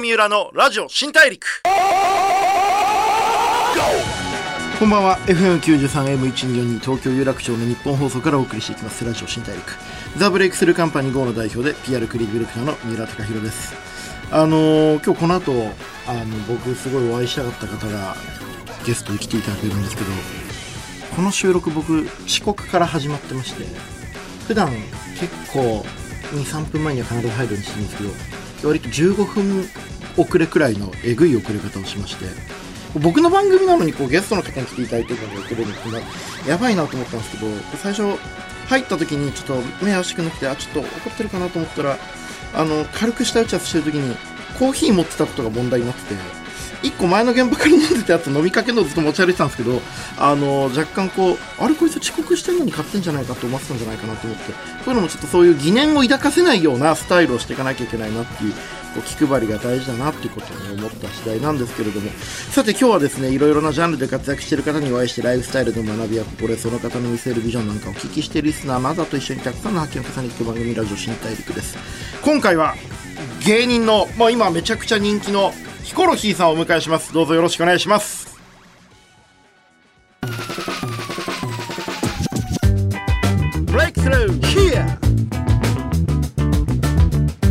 三浦のラジオ新大陸。こんばんは。FM93M1242 東京有楽町の日本放送からお送りしていきます。ラジオ新大陸。ザ・ブレイクスルーカンパニー GO の代表で PR クリエイティブディレクターの三浦貴弘です。あのー今日この後あの僕すごいお会いしたかった方がゲストに来ていただけるんですけどこの収録僕遅刻から始まってまして普段結構23分前には必ず入るようにしてるんですけど割と15分遅れくらいのえぐい遅れ方をしまして僕の番組なのにこうゲストの方に来ていただいてるのが遅れるのってやばいなと思ったんですけど最初入った時にちょっと目合わしくなくてあちょっと怒ってるかなと思ったらあの軽く下打ち合わせしてる時にコーヒー持ってたことが問題になってて1個前の現場から飲んでたやつ飲みかけのずっと持ち歩いてたんですけどあの若干こうあれこいつ遅刻してるのに買ってんじゃないかと思ってたんじゃないかなと思ってそういうのもちょっとそういう疑念を抱かせないようなスタイルをしていかなきゃいけないなっていうこう気配りが大事だなっていうことを思った次第なんですけれども。さて今日はですねいろいろなジャンルで活躍している方にお会いしてライフスタイルの学びや心得その方の見せるビジョンなんかをお聞きしているリスナーあなたと一緒にたくさんの発見を重ねていく番組ラジオ新大陸です。今回は芸人の、まあ、今めちゃくちゃ人気のヒコロヒーさんをお迎えします。どうぞよろしくお願いします。ブレイクスルー Here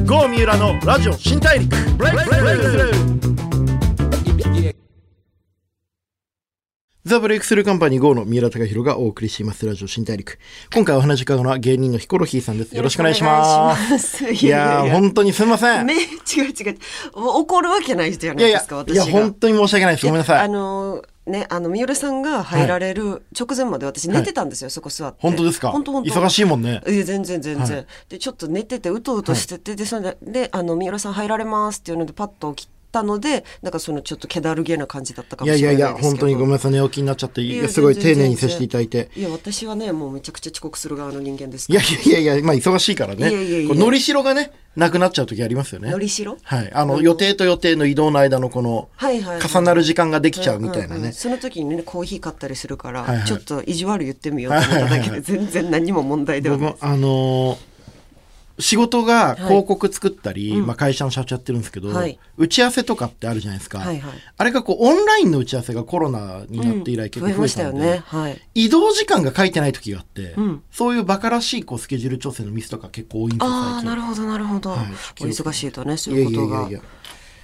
郷三浦のラジオ新大陸。 Breakthrough The Breakthrough Company GO の三浦貴弘がお送りしています。ラジオ新大陸。今回お話伺うのは芸人のヒコロヒーさんです。よろしくお願いします。す。いやー本当にすみません。ね、違う違う。怒るわけないじゃないいやいやですか、私いやが。本当に申し訳ないです。ごめんなさあいのね、あの三浦さんが入られる直前まで私寝てたんですよ、そこ座って。本当ですか？本当本当。忙しいもんね。いや全然全然、はい。でちょっと寝ててうとうとしてて、でそれでであの三浦さん入られますっていうのでパッと起きたのでなんかそのちょっと気だるげな感じだったかもしいやいやれないですけど。いや本当にごめんなさい寝起きになっちゃっていやすごい丁寧に接していただいて。いや私はねもうめちゃくちゃ遅刻する側の人間ですいやいやいやいやまあ忙しいからね。いやいやいやのりしろがねなくなっちゃう時ありますよね。のりしろ？はい。あの予定と予定の移動の間のこのはいはいはい。重なる時間ができちゃうみたいなね。その時にねコーヒー買ったりするから、はいはい。ちょっと意地悪言ってみようと思っただけで全然何も問題ではない僕もあのー仕事が広告作ったり、まあ、会社の社長やってるんですけど、はい。打ち合わせとかってあるじゃないですか、はいはい。あれがこうオンラインの打ち合わせがコロナになって以来結構増えたので、ね。はい。移動時間が書いてない時があって、うん。そういうバカらしいこうスケジュール調整のミスとか結構多いんですよああなるほどなるほど、はい。お忙しいとねそういうことが。いやいやいや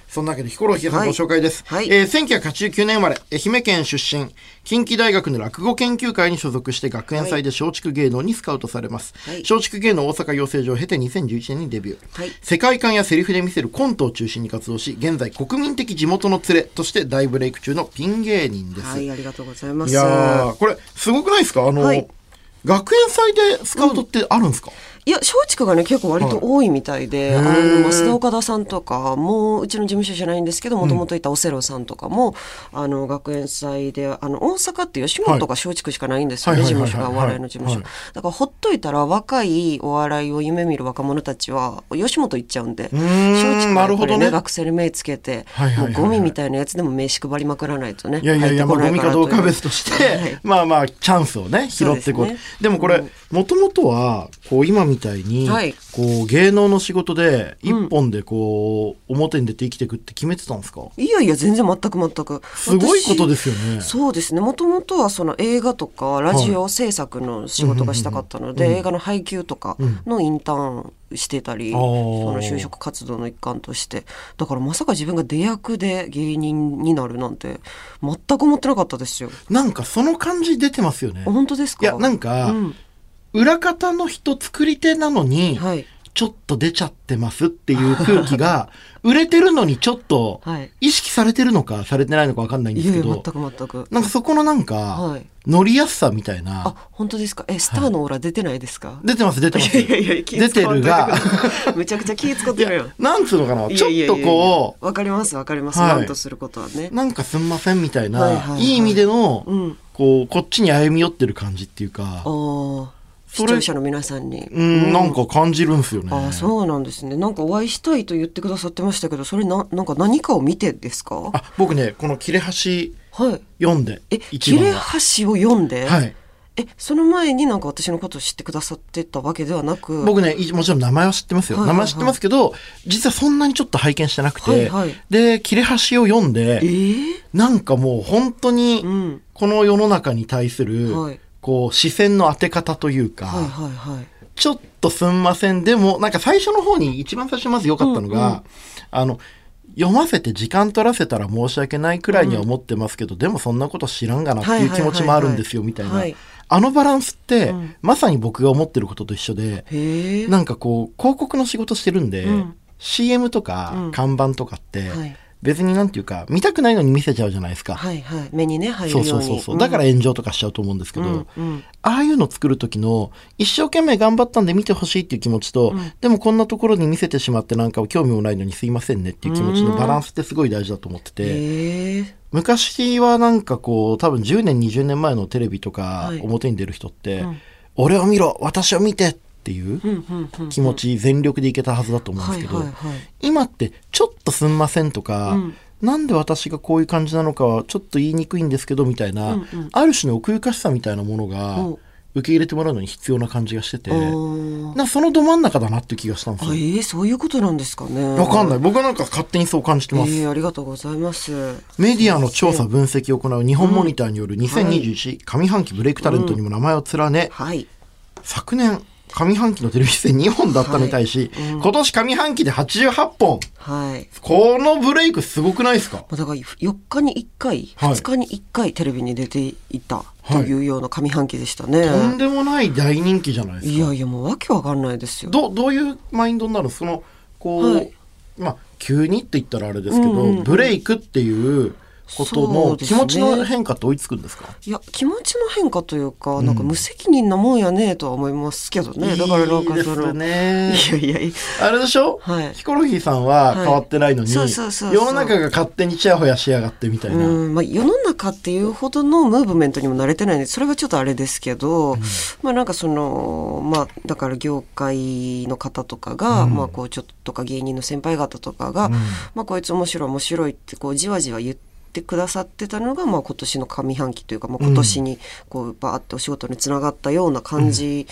そんなわけでヒコロヒーさんはい。ご紹介です、はい。えー1989年生まれ愛媛県出身。近畿大学の落語研究会に所属して学園祭で松竹芸能にスカウトされます、はい。松竹芸能大阪養成所を経て2011年にデビュー、はい。世界観やセリフで見せるコントを中心に活動し現在国民的地元の連れとして大ブレイク中のピン芸人です、はいありがとうございます。いやーこれすごくないですか？あの、はい。学園祭でスカウトってあるんですか、いや松竹がね結構割と多いみたいで、はいあの増田岡田さんとかもうちの事務所じゃないんですけどもともといたオセロさんとかも、あの学園祭であの大阪って吉本が松竹しかないんですよね、はい事務所がお笑いの事務所、はい。だからほっといたら若いお笑いを夢見る若者たちは吉本行っちゃうんで松竹はやっぱりねね。学生に目つけて、はいはいはいはい。もうゴミみたいなやつでも名刺配りまくらないとねいやいやいや、まあ、ゴミかどうかは別として、はい。まあまあ、チャンスをね、拾っていこう。ね。でもこれ、もともとは、こう、今みたいに、はい。こう、芸能の仕事で、一本でこう、表に出て生きていくって決めてたんですか？いやいや全然全く全く。すごいことですよね。そうですね。もともとはその映画とかラジオ制作の仕事がしたかったので、映画の配給とかのインターンしてたり、あー。その就職活動の一環として。だからまさか自分が出役で芸人になるなんて全く思ってなかったですよ。なんか、その感じ出てますよね。本当ですか？いや、なんか、うん裏方の人作り手なのに、はい。ちょっと出ちゃってますっていう空気が、売れてるのにちょっとはい、意識されてるのか、されてないのかわかんないんですけど、全く全く。なんかそこのなんか、はい。乗りやすさみたいな、あ本当ですか？えスターのオーラ出てないですか、出てます出てます。いやいやいや気出てるが、めちゃくちゃ気使っいてるやんや。、なんつうのかな、ちょっとこわかりますわかります、はい。なんとすることはね。う、なんかすんませんみたいな、いはいはいはい。い意味での、うん。こう、こっちに歩み寄ってる感じっていうか、あ視聴者の皆さんに。うん、なんか感じるんですよね。ああそうなんですね。なんかお会いしたいと言ってくださってましたけどそれななんか何かを見てですか？あ、僕ね、この切れ端はい。読んで、え切れ端を読んで、はい。えその前になんか私のことを知ってくださってたわけではなく？僕ね、いもちろん名前は知ってますよ。はいはいはい。名前は知ってますけど、実はそんなにちょっと拝見してなくて、はいはい。で、切れ端を読んで、えー、なんかもう本当にうん。この世の中に対する、はいこう視線の当て方というか、はいはいはい。ちょっとすんません。でも、なんか最初の方に一番最初まず良かったのが、うんうん。あの、読ませて時間取らせたら申し訳ないくらいには思ってますけど、でもそんなこと知らんがなっていう気持ちもあるんですよ、みたいな。はい。あのバランスって、うん。まさに僕が思ってることと一緒で、なんかこう、広告の仕事してるんで、うん。CM とかうん。看板とかって、はい別になんていうか、見たくないのに見せちゃうじゃないですか。はいはい。目にね入そうるよに。そううそうそう。だから炎上とかしちゃうと思うんですけど、うんうん。ああいうの作る時の一生懸命頑張ったんで見てほしいっていう気持ちと、うん。でもこんなところに見せてしまってなんか興味もないのにすいませんねっていう気持ちのバランスってすごい大事だと思ってて、昔はなんかこう多分10年20年前のテレビとかはい。表に出る人って、うん。俺を見ろ私を見てっていううんうんうん気持ち全力でいけたはずだと思うんですけど、今ってちょっとすんませんとか、うん。なんで私がこういう感じなのかはちょっと言いにくいんですけどみたいな、うんうん。ある種の奥ゆかしさみたいなものがう。ん受け入れてもらうのに必要な感じがしてて、なそのど真ん中だなって気がしたんですあえよ。ー、そういうことなんですかね。わかんない。僕はなんか勝手にそう感じてます。えー、ありがとうございます。メディアの調査分析を行う日本モニターによる2021上半期ブレイクタレントにも名前を連ね、はい。昨年上半期のテレビ出演2本だったのに対し、はい。うん。今年上半期で88本。はい。このブレイクすごくないですか？まあだから4日に1回、はい。2日に1回テレビに出ていたというような上半期でしたね、とんでもない大人気じゃないですか。いやいやもうわけわかんないですよ。どどういうマインドになるの？そのこう、はい。まあ急にって言ったらあれですけど、うんうんうん。ブレイクっていうことその気持ちの変化って追いつくんですか？いや気持ちの変化というか、なんか無責任なもんやねとは思いますけどね。だからなんかそのねいやいや。あれでしょ、はい。ヒコロヒーさんは変わってないのに、世の中が勝手にチヤホヤしやがってみたいな、うん。まあ、世の中っていうほどのムーブメントにも慣れてないんでそれはちょっとあれですけど、まあなんかそのまあだから業界の方とかが、うん。まあこうちょっとか芸人の先輩方とかが、うん。まあこいつ面白い面白いってこうじわじわ言ってくださってたのが、まあ、今年の上半期というか、まあ、今年にこうバーってお仕事につながったような感じ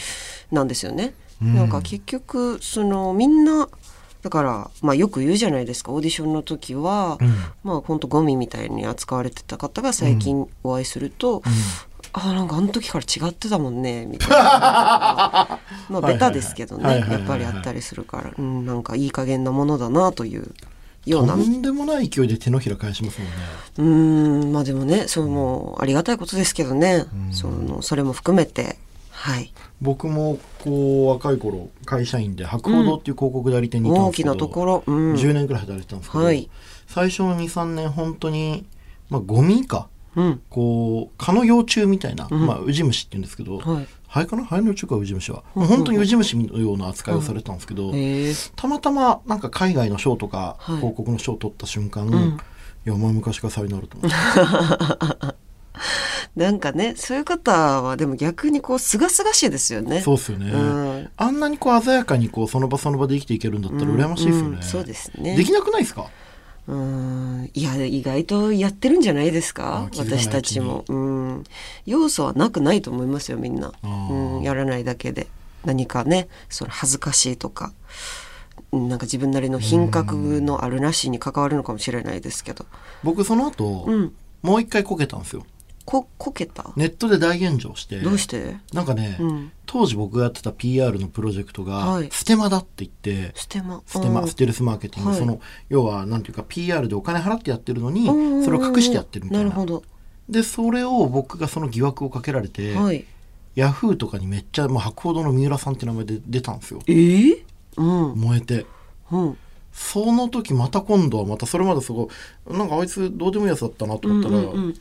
なんですよね。うん。なんか結局そのみんなだから、まあ、よく言うじゃないですかオーディションの時は、うん。まあ本当ゴミみたいに扱われてた方が最近お会いすると、あなんかあの時から違ってたもんねみたいな。まあベタですけどねやっぱりあったりするから、うん、なんかいい加減なものだなというような。とんでもない勢いで手のひら返しますもんね。うーん。まあでもねそのありがたいことですけどね、そのそれも含めて。はい。僕もこう若い頃会社員で博報堂っていう広告代理店にいたんですけど、大きなところ、うん、10年くらい働いてたんですけど、はい。最初の23年本当にまあゴミか。うんこう蚊の幼虫みたいな、うん。まあウジ虫って言うんですけど、はい。ハエかなハエの幼虫かウジ虫は、うんもう本当にウジ虫のような扱いをされてたんですけど、たまたまなんか海外の賞とか、はい。広告の賞を取った瞬間、ん。いやお前昔から才能あると思って なんかねそういう方はでも逆にこう清々しいですよね。そうっすよね、うん。あんなにこう鮮やかにこうその場その場で生きていけるんだったら羨ましいですよね、うんそうですね。できなくないですか？うん。いや意外とやってるんじゃないですか？私たちも、うん、要素はなくないと思いますよみんな、うん、やらないだけで。何かねその恥ずかしいとか。うんなんか自分なりの品格のあるなしに関わるのかもしれないですけど、僕その後、うん、もう一回こけたんですよここけた？ネットで大炎上して。どうして？なんかね、うん。当時僕がやってた PR のプロジェクトが、はい。ステマだって言ってステマ。ステマ、うん。ステルスマーケティング、はい。その要はなんていうか PR でお金払ってやってるのに、それを隠してやってるみたいな。なるほど。でそれを僕がその疑惑をかけられて、はい。ヤフーとかにめっちゃ、まあ、博報堂の三浦さんって名前で出たんですよ。えー、うん。燃えて。うん。その時また今度はまたそれまですごいなんかあいつどうでもいいやつだったなと思ったら、うんうんうん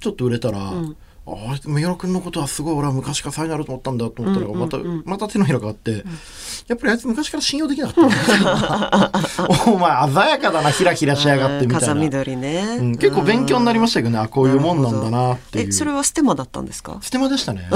ちょっと売れたら、ん。あ三浦君のことはすごい俺は昔から才能あると思ったんだと思ったら、うんうんうん。またまた手のひらがあって、やっぱりあいつ昔から信用できなかった。お前鮮やかだなヒラヒラしやがってみたい風な、緑ね、うん、結構勉強になりましたけどね。あこういうもんなんだなっていう。えそれはステマだったんですか？ステマでしたね。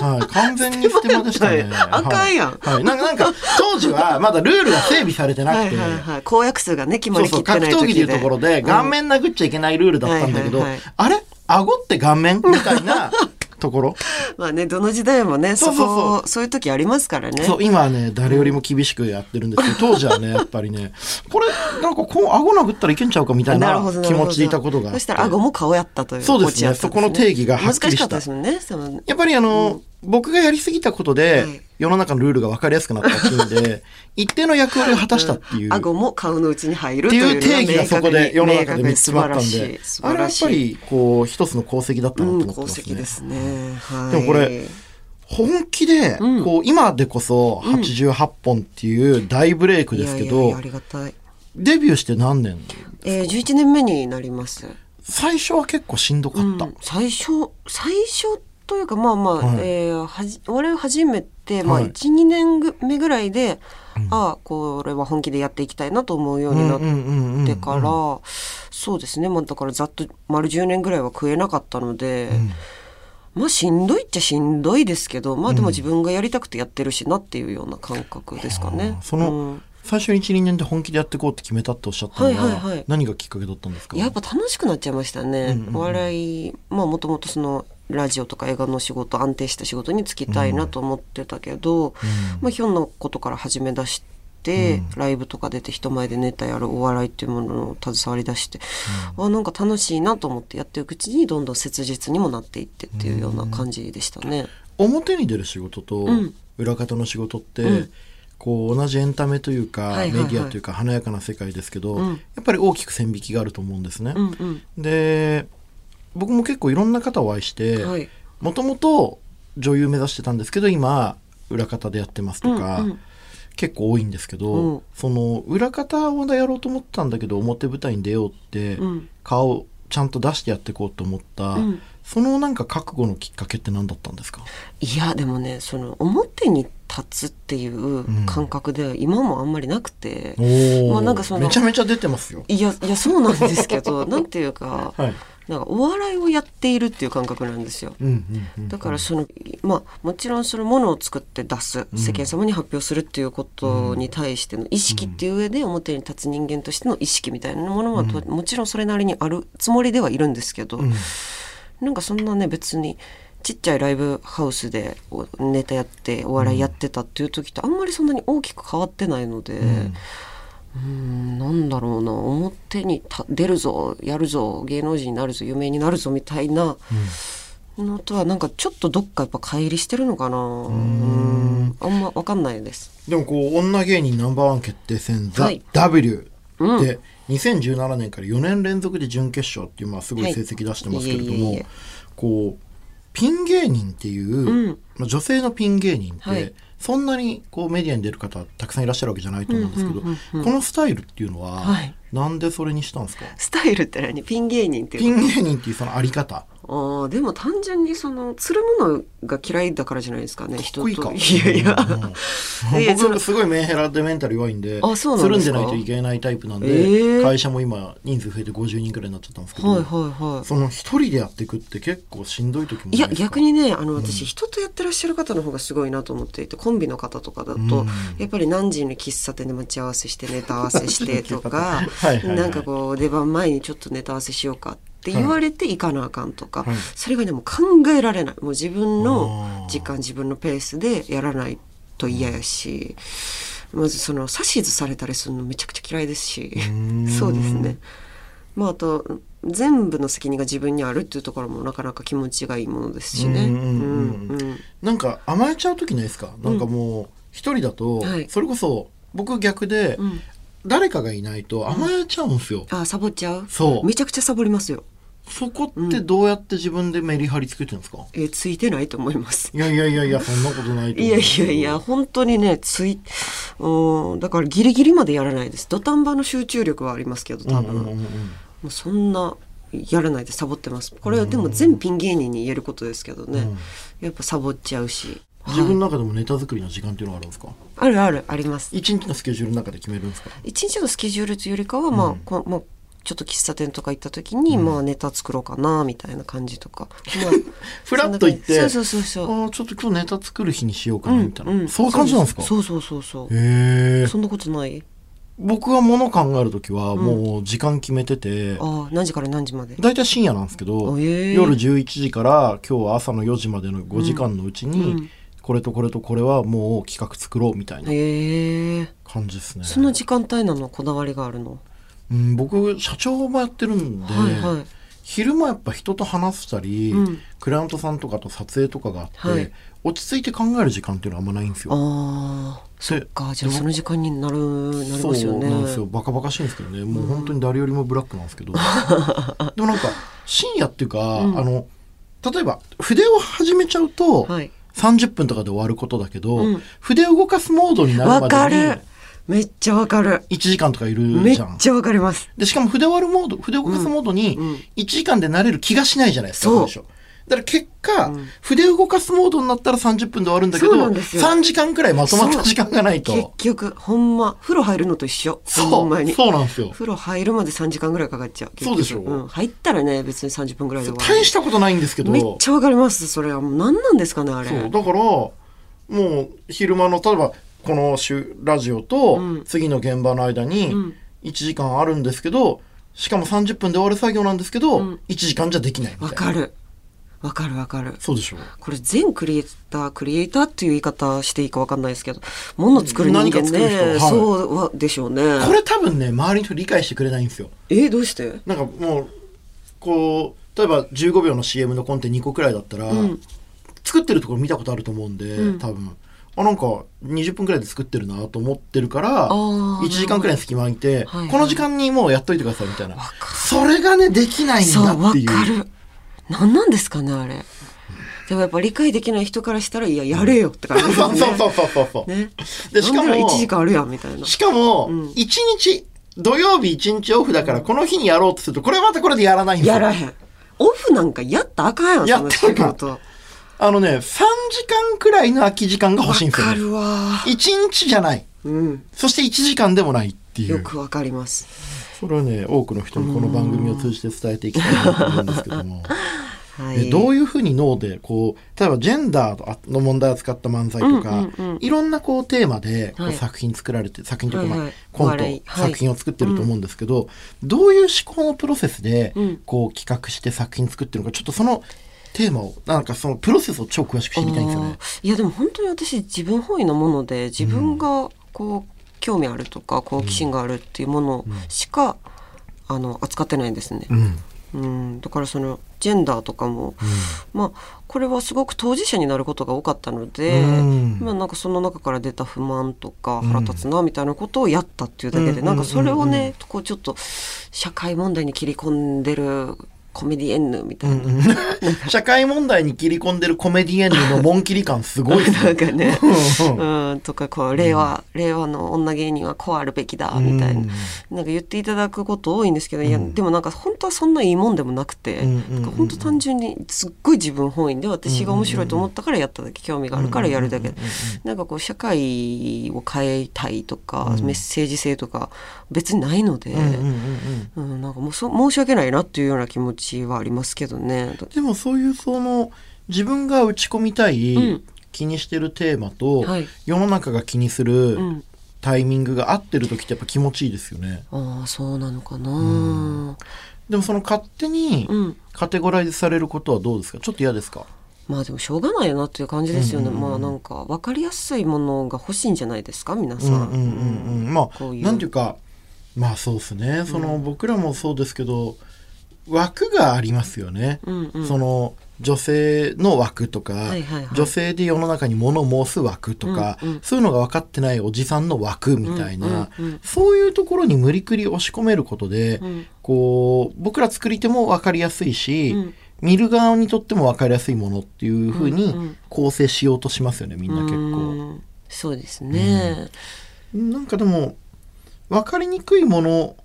はい、完全にステマでしたね。あかんやん。はい、はいなんか、なんか、当時はまだルールが整備されてなくて、はいはいはい。公約数がね決まそうそう、りきってない格闘技でいうところで、顔面殴っちゃいけないルールだったんだけど、あれ？顎って顔面？みたいなところ？まあねどの時代もねそそうそう。そうこそういう時ありますからね。そう今はね誰よりも厳しくやってるんですけど当時はねやっぱりねこれなんかこう顎殴ったらいけんちゃうかみたいな気持ちでいたことがそしたら顎も顔やったというそうですね。そこの定義がはっきりした。難しかったですもんねその。やっぱりあの、僕がやりすぎたことで、はい。世の中のルールが分かりやすくなったっていうんで 一定の役割を果たしたっていう、顎も顔の内に入るってという定義がそこで世の中で見つ素まったんで素あれはやっぱりこう一つの功績だったなとうん思ってますね。功績ですね。はい。でもこれ本気で、うん。こう今でこそ88本っていう大ブレイクですけど、デビューして何年？えー、11年目になります。最初は結構しんどかった。うん。最初最初というかまあまあ、はい。えーはじ我々初めて、まあ、はい。12年ぐ目ぐらいで、ああこれは本気でやっていきたいなと思うようになっうんうんうんうんてから、そうですね、まあ、だからざっと丸10年ぐらいは食えなかったので、まあしんどいっちゃしんどいですけどまあでも自分がやりたくてやってるしなっていうような感覚ですかね。あー。その、うん。最初に12年で本気でやっていこうって決めたっておっしゃったのは,、はいはいはい。何がきっかけだったんですか？やっぱ楽しくなっちゃいましたね。うんうんうん。お笑いまあもともとそのラジオとか映画の仕事安定した仕事に就きたいなと思ってたけど、まあひょんなことから始め出して、ライブとか出て人前でネタやるお笑いっていうものを携わり出して、あなんか楽しいなと思ってやっていくうちにどんどん切実にもなっていってっていうような感じでしたね。表に出る仕事とうん。裏方の仕事って、うん。こう同じエンタメというか、はいはいはい。メディアというか華やかな世界ですけど、うん。やっぱり大きく線引きがあると思うんですね。うんうん。で僕も結構いろんな方をお会いしてはい。もともと女優目指してたんですけど今裏方でやってますとか、うんうん。結構多いんですけど、うん。その裏方をやろうと思ったんだけど表舞台に出ようって、うん。顔をちゃんと出してやっていこうと思った、うん。そのなんか覚悟のきっかけって何だったんですか？いやでもねその表に立つっていう感覚では今もあんまりなくて、おー。まあなんかそのめちゃめちゃ出てますよ。いやいやそうなんですけど なんていうか、はい。なんかお笑いをやっているっていう感覚なんですよ。うんうんうん。だからそのまあもちろんそのものを作って出す世間様に発表するっていうことに対しての意識っていう上で表に立つ人間としての意識みたいなものはともちろんそれなりにあるつもりではいるんですけど、うんなんかそんなね別にちっちゃいライブハウスでおネタやってお笑いやってたっていう時とあんまりそんなに大きく変わってないので。うんうーんなんだろうな。表にた出るぞやるぞ芸能人になるぞ有名になるぞみたいなのとはなんかちょっとどっかやっぱ乖離してるのかな。うん。あんま分かんないです。でもこう女芸人ナンバーワン決定戦「ザはい。W うん。で2017年から4年連続で準決勝っていうまあすごい成績出してますけれどもはいこうピン芸人っていう、うん。まあ、女性のピン芸人って、はいそんなにこうメディアに出る方たくさんいらっしゃるわけじゃないと思うんですけど、このスタイルっていうのは、はい。なんでそれにしたんですか？スタイルって何？ピン芸人っていピうン芸人っていうそのあり方あーでも単純にそのつるむのが嫌いだからじゃないですかね人と。いやいや。うん。僕すごいメンヘラでメンタル弱いんであそうなんですか？つるんでないといけないタイプなんで、えー。会社も今人数増えて50人くらいになっちゃったんですけど、はいはいはい。その一人でやっていくって結構しんどい時もいや逆にねあの私、人とやってらっしゃる方の方がすごいなと思っていてコンビの方とかだと、うん。やっぱり何時に喫茶店で待ち合わせしてネタ合わせしてとか はいはいはい。なんかこう出番前にちょっとネタ合わせしようかって言われて行かなあかんとか、はい。それがねもう考えられない。もう自分の時間自分のペースでやらないと嫌やし。まずその指図されたりするのめちゃくちゃ嫌いですしん。そうですね。まああと全部の責任が自分にあるっていうところもなかなか気持ちがいいものですしね。なんか甘えちゃう時ないですか、なんかもう一人だと、はい。それこそ僕逆で、うん誰かがいないと甘えちゃうんですよ、あサボっちゃう？そう。めちゃくちゃサボりますよ。そこってどうやって自分でメリハリつけてるんですか、えーついてないと思います。いやいやいやいやそんなことないといやい思う。んですけどやいや本当にねついうんだからギリギリまでやらないです。土壇場の集中力はありますけど多分、うんうんうん。うんもうそんなやらないでサボってます。これはでも全ピン芸人に言えることですけどね、うん。やっぱサボっちゃうし自分の中でもネタ作りの時間っていうのがあるんですか？あるあるあります。一日のスケジュールの中で決めるんですか？一日のスケジュールというよりかは、まあうん。こまあちょっと喫茶店とか行った時に、まあネタ作ろうかなみたいな感じとか、まあ フラッと行ってそうそうそうそう。ちょっと今日ネタ作る日にしようかなみたいな、うんそういう感じなんですか？そうそうそうそうへえそんなことない？僕はもの考える時はもう時間決めてて、ああ何時から何時まで？大体深夜なんですけど、夜11時から今日は朝の4時までの5時間のうちに、うんこれとこれとこれはもう企画作ろうみたいな感じですね。その時間帯なのこだわりがあるの？うん、僕社長もやってるんで、はいはい。昼間やっぱ人と話したり、うん。クライアントさんとかと撮影とかがあって、はい。落ち着いて考える時間っていうのはあんまないんですよ。ああそっかじゃあその時間になるなりそうますよね。なんですよバカバカしいんですけどね。もう本当に誰よりもブラックなんですけど、でもなんか深夜っていうか、うん。あの例えば筆を始めちゃうと、はい30分とかで終わることだけど、うん。筆を動かすモードになるわまでかる。めっちゃわかる。に1時間とかいるめっじゃん。ちゃわかります。でしかも筆割るモード筆を動かすモードにうん。うん1時間で慣れる気がしないじゃないですか、そう。最初だから結果、うん。筆を動かすモードになったら30分で終わるんだけどそうなんですよ。3時間くらいまとまった時間がない結と局ほんま風呂入るのと一緒。そほんまに。うそうなんですよ。風呂入るまで3時間ぐらいかかっちゃう。そうでしょん、入ったらね別に30分ぐらいで終わる。大したことないんですけど。めっちゃわかります。それはもう何なんですかねあれ。そうだからもう昼間の例えばこの週ラジオとうん。次の現場の間にうん。1時間あるんですけどしかも30分で終わる作業なんですけど、うん。1時間じゃできないみたいな。わかるわかるわかる。そうでしょこれ全クリエイタークリエイターっていう言い方していいかわかんないですけど物作る人間何か作る人ね、はい。そうはでしょうね。これ多分ね周りの人理解してくれないんですよ。えどうして？なんかもうこう例えば15秒の CM のコンテ2個くらいだったら、うん。作ってるところ見たことあると思うんで、うん。多分。あなんか20分くらいで作ってるなと思ってるからあー。1時間くらいの隙間空いて、はいはい。この時間にもうやっといてくださいみたいな。それがねできないんだっていう何なんですかねあれ。でもやっぱ理解できない人からしたらいややれよって感じですよね。そうそうそうそうそう、ね。でしかもなんなら1時間あるやんみたいな。しかも、うん。1日土曜日1日オフだからこの日にやろうとするとこれまたこれでやらないんですよ。やらへん。オフなんかやったらあかんやんやったらあかあのね3時間くらいの空き時間が欲しいんですよ、ね、わかるわ。1日じゃない。うん。そして1時間でもないっていう。よくわかりますそれはね多くの人にこの番組を通じて伝えていきたいなと思うんですけども、はい。えどういうふうに脳でこう例えばジェンダーの問題を使った漫才とか、うんうんうん。いろんなこうテーマでこうはい作品作られて、作品というか、まあはい。はいコント、はい。作品を作ってると思うんですけど、どういう思考のプロセスでうん。こう企画して作品作ってるのかちょっとそのテーマをなんかそのプロセスを超詳しく知りたいんですよね。いやでも本当に私自分本位のもので自分がこう興味あるとか好奇心があるっていうものしか、あの扱ってないんですね。うん。うん、だからそのジェンダーとかも、まあこれはすごく当事者になることが多かったので、うん。まあなんかその中から出た不満とかうん。腹立つなみたいなことをやったっていうだけで、うん。なんかそれをうん。ね、こうちょっと社会問題に切り込んでるコメディエンヌみたいな、社会問題に切り込んでるコメディエンヌの紋切り感すごいね。なんかね。うんうん、とかこう令和、令和の女芸人はこうあるべきだみたいな、うんなんか言っていただくこと多いんですけど、いやうん。でもなんか本当はそんないいもんでもなくて、本当単純にすっごい自分本位で私が面白いと思ったからやっただけ興味があるからやるだけ、なんかこう社会を変えたいとか、うんメッセージ性とか別にないので、なんかもうそ申し訳ないなっていうような気持ちはありますけどね。でもそういうその自分が打ち込みたい、うん。気にしてるテーマと、はい。世の中が気にするうん。タイミングが合ってる時ってやっぱ気持ちいいですよね。ああそうなのかな、ん。でもその勝手にうん。カテゴライズされることはどうですか？ちょっと嫌ですか？まあでもしょうがないよなっていう感じですよね、うんうんうん。まあなんか分かりやすいものが欲しいんじゃないですか皆さん。うんうんうんうん。まあこういう。なんていうかまあそうですね。その、僕らもそうですけど枠がありますよね。うんうん。その女性の枠とか、はいはいはい。女性で世の中に物を申す枠とか、うんうん。そういうのが分かってないおじさんの枠みたいな、うんうんうん。そういうところに無理くり押し込めることで、うん。こう僕ら作り手も分かりやすいし、うん。見る側にとっても分かりやすいものっていうふうにうんうん構成しようとしますよねみんな結構。うん。そうですね。なんかでも分かりにくいもの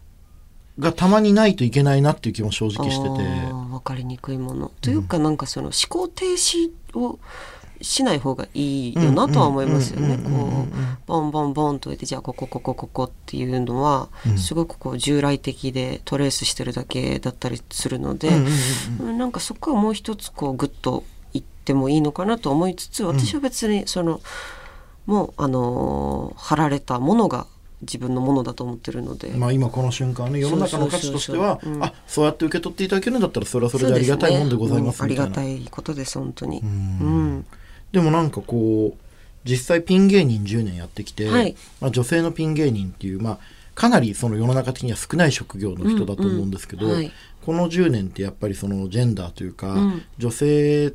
がたまにないといけないなっていう気も正直してて。あー分かりにくいもの、というかなんかその思考停止をしない方がいいよなとは思いますよね。こうボンボンボンと言ってじゃあここここここっていうのはうん。すごくこう従来的でトレースしてるだけだったりするので、なんかそこはもう一つこうグッと言ってもいいのかなと思いつつ私は別にその、もうあのー貼られたものが自分のものだと思ってるので、まあ今この瞬間ね世の中の価値としてはそうあそうやって受け取っていただけるんだったらそれはそれでありがたいもんでございますねうんありがたいことです本当に。ううん。んでもなんかこう実際ピン芸人10年やってきて、はい。まあ、女性のピン芸人っていう、まあ、かなりその世の中的には少ない職業の人だと思うんですけど、うん。うんはい。この10年ってやっぱりそのジェンダーというか、うん。女性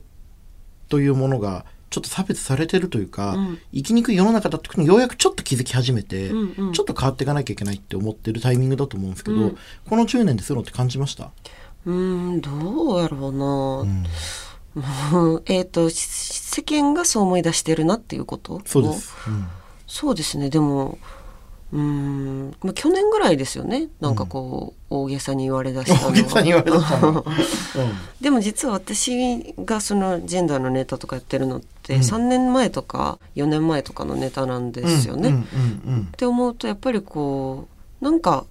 というものがちょっと差別されてるというか、うん。生きにくい世の中だってことにようやくちょっと気づき始めて、うんうん。ちょっと変わっていかなきゃいけないって思ってるタイミングだと思うんですけど、うん。この10年でそういうのって感じました、うんどうやろうな、うん。うんえっ、とし世間がそう思い出してるなっていうこと？そうです、うん。そうですね。でもうーん、まあ、去年ぐらいですよね。なんかこう、大げさに言われだしたの。でも実は私がそのジェンダーのネタとかやってるのってうん。3年前とか4年前とかのネタなんですよね。うんって思うとやっぱりこうなんか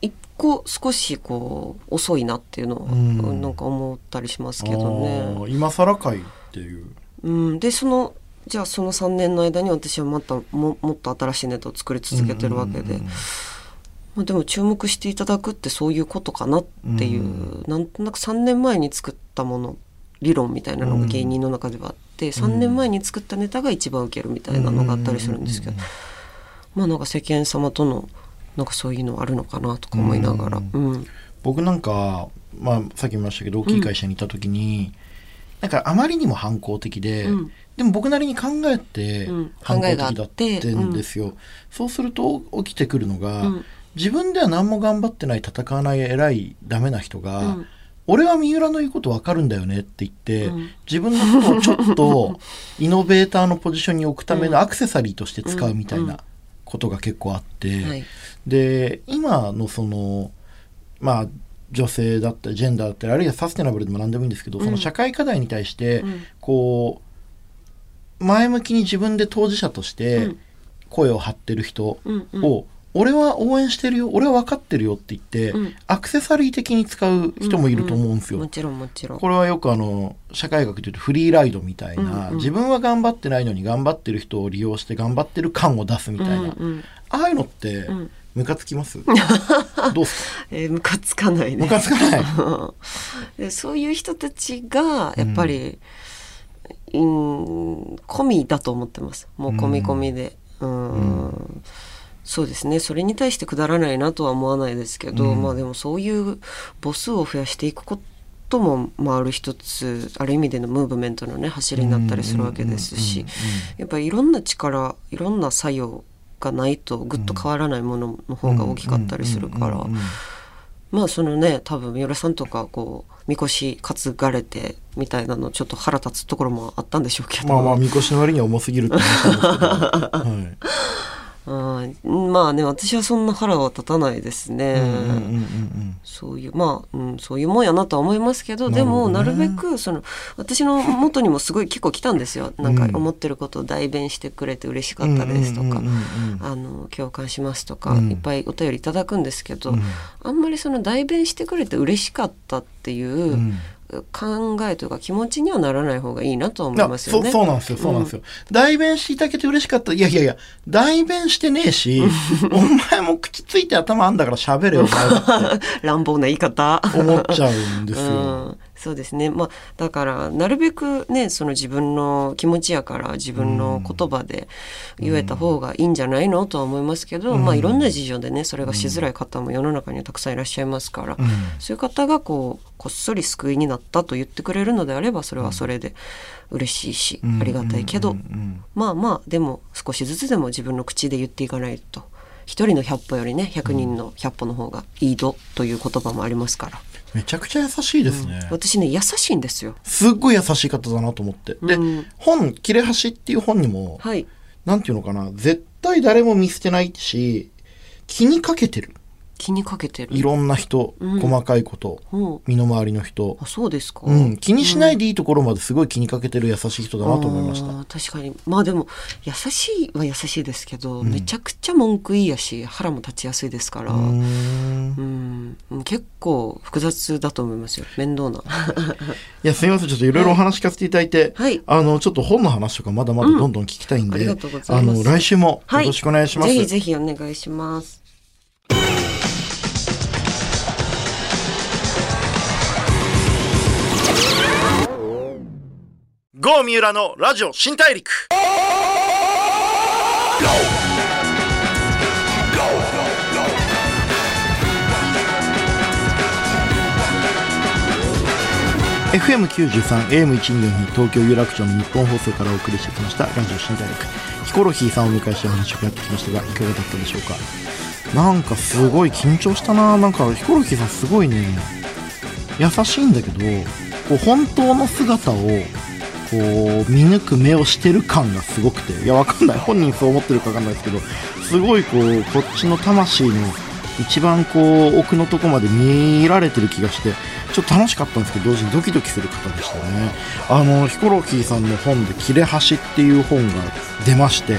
一個少しこう遅いなっていうのは、うん。なんか思ったりしますうんけどあね。ー今更かいっていう。うん、でそのじゃあその3年の間に私はまたももっと新しいネタを作り続けてるわけで、まあ、でも注目していただくってそういうことかなっていう、うんなんとなく3年前に作ったもの理論みたいなのが芸人の中ではあって、3年前に作ったネタが一番ウケるみたいなのがあったりするんですけど、まあなんか世間様とのなんかそういうのあるのかなとか思いながら、ううん。僕なんか、まあ、さっきも言いましたけど大きい会社にいた時に、なんかあまりにも反抗的で、うん。でも僕なりに考えてうん。反抗的だっ考えがあっててん。ですよ、そうすると起きてくるのが、うん。自分では何も頑張ってない戦わない偉いダメな人が、うん。俺は三浦の言うこと分かるんだよねって言って、うん。自分のことをちょっと イノベーターのポジションに置くためのアクセサリーとして使うみたいなことが結構あって、はい。で今のそのまあ女性だったりジェンダーだったりあるいはサステナブルでも何でもいいんですけど、うん。その社会課題に対して、うん。こう前向きに自分で当事者としてうん。声を張ってる人うんうん。を、俺は応援してるよ俺は分かってるよって言って、うん。アクセサリー的に使う人もいると思うんですよ。もちろんもちろん。これはよくあの社会学でいうとフリーライドみたいな、うんうん。自分は頑張ってないのに頑張ってる人を利用して頑張ってる感を出すみたいな、うんうん。ああいうのってうんムカつきます、どうっすか？えームカつかないね。ムカつかない？でそういう人たちがやっぱり、うん、込みだと思ってます。もう込み込みで。うん。そうですね。それに対してくだらないなとは思わないですけど、うん。まあでもそういう母数を増やしていくことも、まあ、ある一つある意味でのムーブメントのね走りになったりするわけですしやっぱりいろんな力いろんな作用がないとぐっと変わらないものの方が大きかったりするから。まあそのね多分三浦さんとかこうみこし担がれてみたいなのちょっと腹立つところもあったんでしょうけど。まあまあみこしの割には重すぎるって話なんですけど、はいうん。まあね私はそんな腹は立たないですね、そういうまあ、うん、そういうもんやなとは思いますけどでもなるべくその私の元にもすごい結構来たんですよ。なんか思ってることを代弁してくれて嬉しかったですとか、共感しますとか、うん。いっぱいお便りいただくんですけど、うん。あんまりその代弁してくれて嬉しかったっていう、うん考えというか気持ちにはならない方がいいなとは思いあますよね。そうなんですよそうなんですよ、代弁していただけて嬉しかった。いやいやいや代弁してねえし お前も口ついて頭あんだから喋れよ 乱暴な言い方。て思っちゃうんですよ、うん、そうですね、まあ、だからなるべくねその自分の気持ちやから自分の言葉で言えた方がいいんじゃないのとは思いますけど、うん。まあ、いろんな事情でねそれがしづらい方も世の中にはたくさんいらっしゃいますから、うん。そういう方がこうこっそり救いになったと言ってくれるのであればそれはそれで嬉しいし、うん。ありがたいけど、まあまあでも少しずつでも自分の口で言っていかないと一人の100歩よりね100人の100歩の方がいいぞという言葉もありますから、めちゃくちゃ優しいですね、私ね優しいんですよ。すっごい優しい方だなと思って。で、うん。本「切れ端」っていう本にもはい。なんていうのかな絶対誰も見捨てないし気にかけてる。気にかけてる。いろんな人、うん。細かいことう。ん身の回りの人。あそうですか、うん、気にしないでいいところまですごい気にかけてる優しい人だなと思いました。あー確かに。まあでも優しいは優しいですけど、めちゃくちゃ文句言いやし腹も立ちやすいですから。うんうん、結構複雑だと思いますよ。面倒な。いやすみません。ちょっといろいろお話聞かせていただいて、はい。あのちょっと本の話とかまだまだどんどん聞きたいんで、うんありがとうございます。あの来週もよろしくお願いします、ぜひぜひお願いします。ゴー三浦のラジオ新大陸 FM93、AM124 東京有楽町の日本放送からお送りしてきました。ラジオ新大陸。ヒコロヒーさんをお迎えしてお話をやってきましたがいかがだったでしょうか？なんかすごい緊張したな。なんかヒコロヒーさんすごいね。優しいんだけどこう本当の姿をこう見抜く目をしてる感がすごくて。いやわかんない。本人そう思ってるかわかんないですけどすごいこうこっちの魂の一番こう奥のとこまで見られてる気がしてちょっと楽しかったんですけど同時にドキドキする方でしたね。あのヒコロヒーさんの本で「切れ端」っていう本が出まして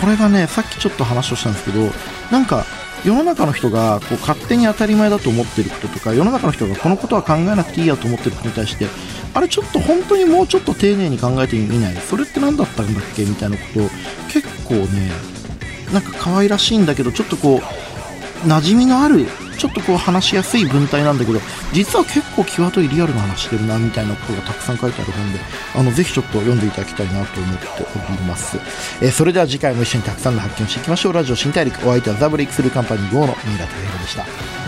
これがねさっきちょっと話をしたんですけどなんか世の中の人がこう勝手に当たり前だと思ってることとか世の中の人がこのことは考えなくていいやと思ってることに対してあれちょっと本当にもうちょっと丁寧に考えてみない。それって何だったんだっけみたいなことを結構ねなんか可愛らしいんだけどちょっとこう馴染みのあるちょっとこう話しやすい文体なんだけど実は結構際どいリアルな話してるなみたいなことがたくさん書いてある本であのぜひちょっと読んでいただきたいなと思っております、えーそれでは次回も一緒にたくさんの発見をしていきましょう。ラジオ新大陸お相手はザブレイクスルーカンパニー GO の三浦大弘でした。